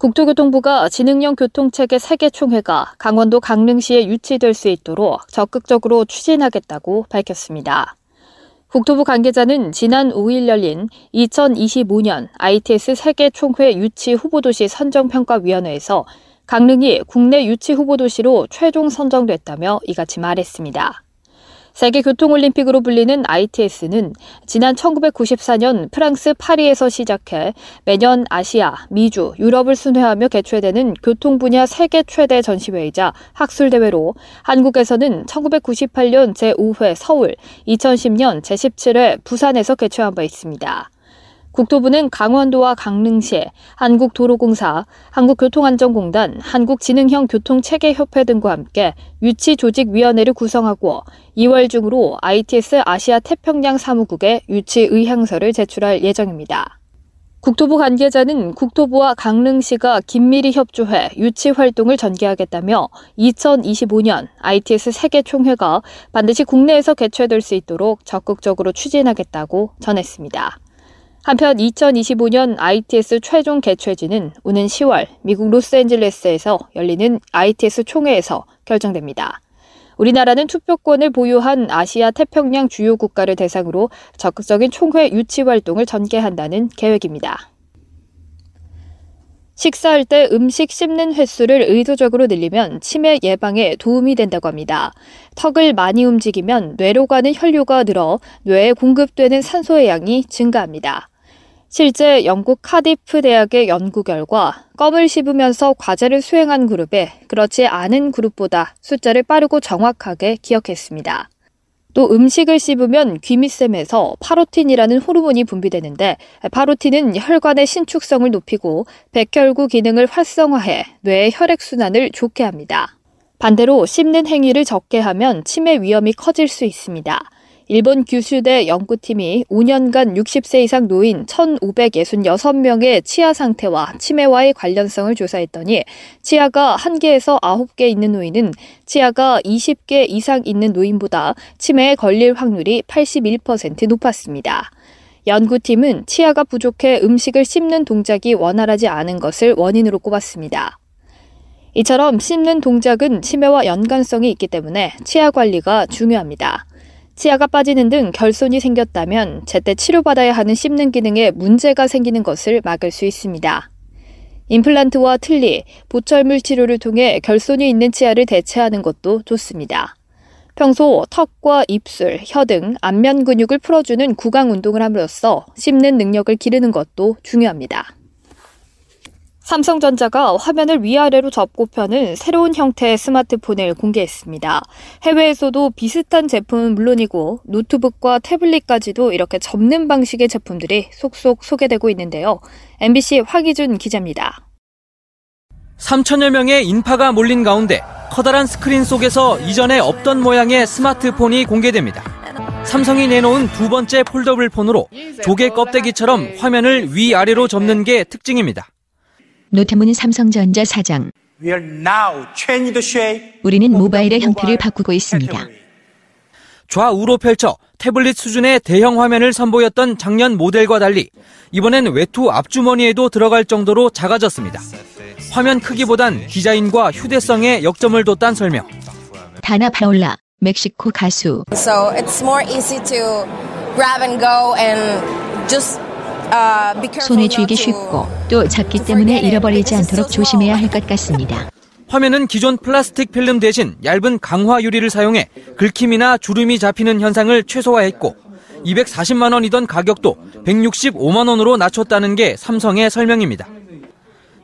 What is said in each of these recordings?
국토교통부가 지능형 교통체계 세계 총회가 강원도 강릉시에 유치될 수 있도록 적극적으로 추진하겠다고 밝혔습니다. 국토부 관계자는 지난 5일 열린 2025년 ITS 세계 총회 유치 후보도시 선정평가위원회에서 강릉이 국내 유치 후보도시로 최종 선정됐다며 이같이 말했습니다. 세계 교통올림픽으로 불리는 ITS는 지난 1994년 프랑스 파리에서 시작해 매년 아시아, 미주, 유럽을 순회하며 개최되는 교통 분야 세계 최대 전시회이자 학술대회로 한국에서는 1998년 제5회 서울, 2010년 제17회 부산에서 개최한 바 있습니다. 국토부는 강원도와 강릉시, 한국도로공사, 한국교통안전공단, 한국지능형 교통체계협회 등과 함께 유치조직위원회를 구성하고 2월 중으로 ITS 아시아 태평양 사무국에 유치 의향서를 제출할 예정입니다. 국토부 관계자는 국토부와 강릉시가 긴밀히 협조해 유치 활동을 전개하겠다며 2025년 ITS 세계 총회가 반드시 국내에서 개최될 수 있도록 적극적으로 추진하겠다고 전했습니다. 한편 2025년 ITS 최종 개최지는 오는 10월 미국 로스앤젤레스에서 열리는 ITS 총회에서 결정됩니다. 우리나라는 투표권을 보유한 아시아 태평양 주요 국가를 대상으로 적극적인 총회 유치 활동을 전개한다는 계획입니다. 식사할 때 음식 씹는 횟수를 의도적으로 늘리면 치매 예방에 도움이 된다고 합니다. 턱을 많이 움직이면 뇌로 가는 혈류가 늘어 뇌에 공급되는 산소의 양이 증가합니다. 실제 영국 카디프 대학의 연구 결과 껌을 씹으면서 과제를 수행한 그룹에 그렇지 않은 그룹보다 숫자를 빠르고 정확하게 기억했습니다. 또 음식을 씹으면 귀밑샘에서 파로틴이라는 호르몬이 분비되는데 파로틴은 혈관의 신축성을 높이고 백혈구 기능을 활성화해 뇌의 혈액순환을 좋게 합니다. 반대로 씹는 행위를 적게 하면 치매 위험이 커질 수 있습니다. 일본 규슈대 연구팀이 5년간 60세 이상 노인 1,566명의 치아 상태와 치매와의 관련성을 조사했더니 치아가 1개에서 9개 있는 노인은 치아가 20개 이상 있는 노인보다 치매에 걸릴 확률이 81% 높았습니다. 연구팀은 치아가 부족해 음식을 씹는 동작이 원활하지 않은 것을 원인으로 꼽았습니다. 이처럼 씹는 동작은 치매와 연관성이 있기 때문에 치아 관리가 중요합니다. 치아가 빠지는 등 결손이 생겼다면 제때 치료받아야 하는 씹는 기능에 문제가 생기는 것을 막을 수 있습니다. 임플란트와 틀니, 보철물 치료를 통해 결손이 있는 치아를 대체하는 것도 좋습니다. 평소 턱과 입술, 혀 등 안면 근육을 풀어주는 구강 운동을 함으로써 씹는 능력을 기르는 것도 중요합니다. 삼성전자가 화면을 위아래로 접고 펴는 새로운 형태의 스마트폰을 공개했습니다. 해외에서도 비슷한 제품은 물론이고 노트북과 태블릿까지도 이렇게 접는 방식의 제품들이 속속 소개되고 있는데요. MBC 황희준 기자입니다. 3천여 명의 인파가 몰린 가운데 커다란 스크린 속에서 이전에 없던 모양의 스마트폰이 공개됩니다. 삼성이 내놓은 두 번째 폴더블 폰으로 조개 껍데기처럼 화면을 위아래로 접는 게 특징입니다. 노태문 삼성전자 사장. 우리는 모바일의 형태를 바꾸고 있습니다. 좌우로 펼쳐 태블릿 수준의 대형 화면을 선보였던 작년 모델과 달리 이번엔 외투 앞주머니에도 들어갈 정도로 작아졌습니다. 화면 크기보단 디자인과 휴대성에 역점을 뒀다는 설명. 다나 파올라, 멕시코 가수. So it's more easy to grab and go and just 손에 쥐기 쉽고 또 작기 때문에 잃어버리지 않도록 조심해야 할 것 같습니다. 화면은 기존 플라스틱 필름 대신 얇은 강화 유리를 사용해 긁힘이나 주름이 잡히는 현상을 최소화했고 240만 원이던 가격도 165만 원으로 낮췄다는 게 삼성의 설명입니다.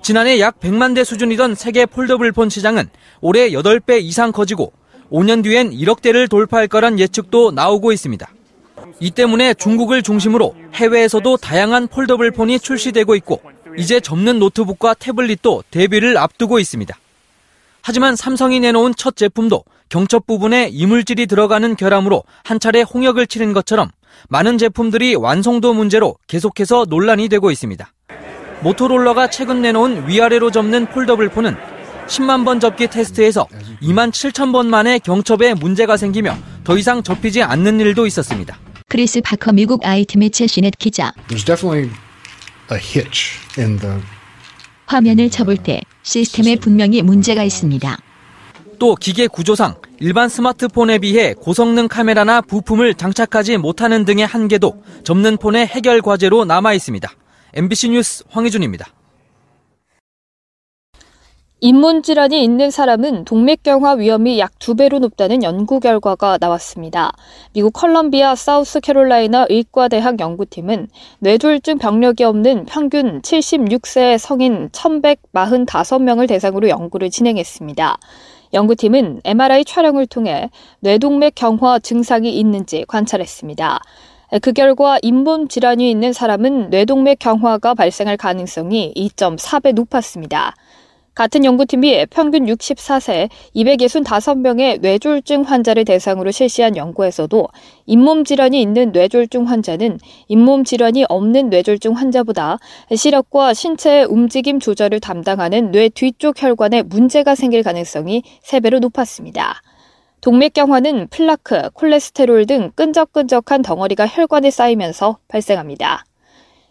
지난해 약 100만 대 수준이던 세계 폴더블 폰 시장은 올해 8배 이상 커지고 5년 뒤엔 1억 대를 돌파할 거란 예측도 나오고 있습니다. 이 때문에 중국을 중심으로 해외에서도 다양한 폴더블 폰이 출시되고 있고 이제 접는 노트북과 태블릿도 데뷔를 앞두고 있습니다. 하지만 삼성이 내놓은 첫 제품도 경첩 부분에 이물질이 들어가는 결함으로 한 차례 홍역을 치른 것처럼 많은 제품들이 완성도 문제로 계속해서 논란이 되고 있습니다. 모토로라가 최근 내놓은 위아래로 접는 폴더블 폰은 10만 번 접기 테스트에서 2만 7천 번 만에 경첩에 문제가 생기며 더 이상 접히지 않는 일도 있었습니다. 크리스 바커 미국 IT 매체 시넷 기자. There's definitely a hitch in the 화면을 접을 때 시스템에 분명히 문제가 있습니다. 또 기계 구조상 일반 스마트폰에 비해 고성능 카메라나 부품을 장착하지 못하는 등의 한계도 접는 폰의 해결 과제로 남아 있습니다. MBC 뉴스 황희준입니다. 잇몸 질환이 있는 사람은 동맥경화 위험이 약 두 배로 높다는 연구 결과가 나왔습니다. 미국 컬럼비아 사우스캐롤라이나 의과대학 연구팀은 뇌졸중 병력이 없는 평균 76세 성인 1,145명을 대상으로 연구를 진행했습니다. 연구팀은 MRI 촬영을 통해 뇌동맥 경화 증상이 있는지 관찰했습니다. 그 결과 잇몸 질환이 있는 사람은 뇌동맥 경화가 발생할 가능성이 2.4배 높았습니다. 같은 연구팀이 평균 64세 265명의 뇌졸중 환자를 대상으로 실시한 연구에서도 잇몸 질환이 있는 뇌졸중 환자는 잇몸 질환이 없는 뇌졸중 환자보다 시력과 신체의 움직임 조절을 담당하는 뇌 뒤쪽 혈관에 문제가 생길 가능성이 3배로 높았습니다. 동맥경화는 플라크, 콜레스테롤 등 끈적끈적한 덩어리가 혈관에 쌓이면서 발생합니다.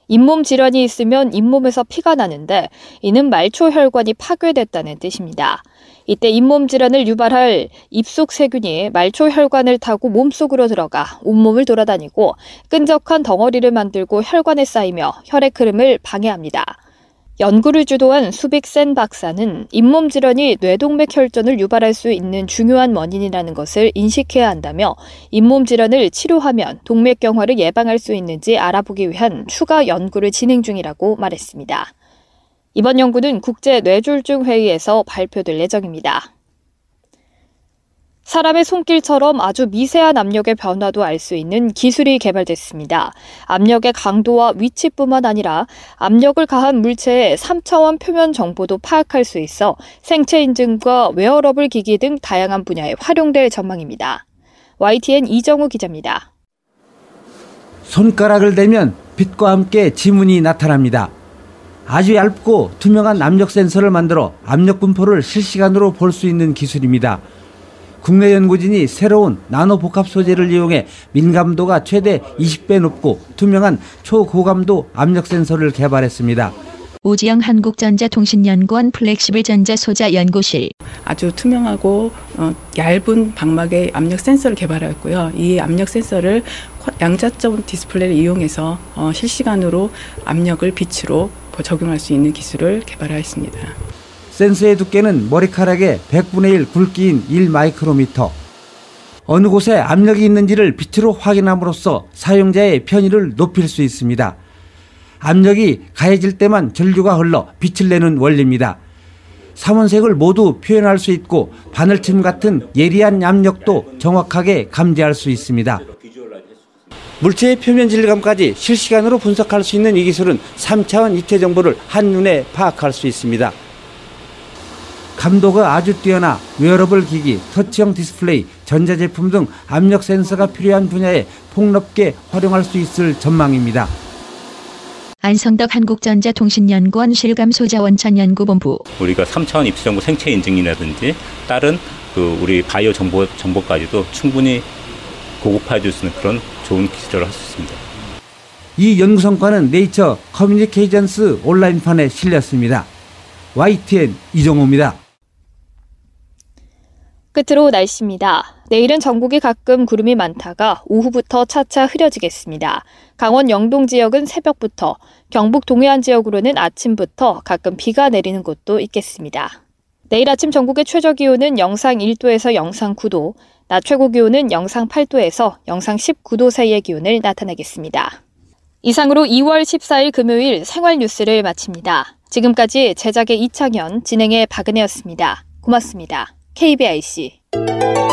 잇몸 질환이 있으면 잇몸에서 피가 나는데 이는 말초 혈관이 파괴됐다는 뜻입니다. 이때 잇몸 질환을 유발할 입속 세균이 말초 혈관을 타고 몸속으로 들어가 온몸을 돌아다니고 끈적한 덩어리를 만들고 혈관에 쌓이며 혈액 흐름을 방해합니다. 연구를 주도한 수빅 센 박사는 잇몸 질환이 뇌동맥 혈전을 유발할 수 있는 중요한 원인이라는 것을 인식해야 한다며 잇몸 질환을 치료하면 동맥 경화를 예방할 수 있는지 알아보기 위한 추가 연구를 진행 중이라고 말했습니다. 이번 연구는 국제 뇌졸중 회의에서 발표될 예정입니다. 사람의 손길처럼 아주 미세한 압력의 변화도 알 수 있는 기술이 개발됐습니다. 압력의 강도와 위치뿐만 아니라 압력을 가한 물체의 3차원 표면 정보도 파악할 수 있어 생체 인증과 웨어러블 기기 등 다양한 분야에 활용될 전망입니다. YTN 이정우 기자입니다. 손가락을 대면 빛과 함께 지문이 나타납니다. 아주 얇고 투명한 압력 센서를 만들어 압력 분포를 실시간으로 볼 수 있는 기술입니다. 국내 연구진이 새로운 나노 복합 소재를 이용해 민감도가 최대 20배 높고 투명한 초고감도 압력 센서를 개발했습니다. 오지영 한국전자통신연구원 플렉시블 전자소자 연구실 아주 투명하고 어, 얇은 방막의 압력 센서를 개발하였고요. 이 압력 센서를 양자점 디스플레이를 이용해서 어, 실시간으로 압력을 빛으로 적용할 수 있는 기술을 개발하였습니다. 센서의 두께는 머리카락의 100분의 1 굵기인 1마이크로미터. 어느 곳에 압력이 있는지를 빛으로 확인함으로써 사용자의 편의를 높일 수 있습니다. 압력이 가해질 때만 전류가 흘러 빛을 내는 원리입니다. 삼원색을 모두 표현할 수 있고 바늘침 같은 예리한 압력도 정확하게 감지할 수 있습니다. 물체의 표면 질감까지 실시간으로 분석할 수 있는 이 기술은 3차원 입체 정보를 한눈에 파악할 수 있습니다. 감도가 아주 뛰어나 웨어러블 기기, 터치형 디스플레이, 전자제품 등 압력 센서가 필요한 분야에 폭넓게 활용할 수 있을 전망입니다. 안성덕 한국전자통신연구원 실감소자원천연구본부 우리가 3차원 입수정보 생체 인증이라든지 다른 그 우리 바이오 정보 정보까지도 충분히 고급화해 줄 수 있는 그런 좋은 기술을 할 수 있습니다. 이 연구 성과는 네이처 커뮤니케이션스 온라인판에 실렸습니다. YTN 이정호입니다. 끝으로 날씨입니다. 내일은 전국이 가끔 구름이 많다가 오후부터 차차 흐려지겠습니다. 강원 영동 지역은 새벽부터, 경북 동해안 지역으로는 아침부터 가끔 비가 내리는 곳도 있겠습니다. 내일 아침 전국의 최저 기온은 영상 1도에서 영상 9도, 낮 최고 기온은 영상 8도에서 영상 19도 사이의 기온을 나타내겠습니다. 이상으로 2월 14일 금요일 생활 뉴스를 마칩니다. 지금까지 제작의 이창현, 진행의 박은혜였습니다. 고맙습니다. KBIC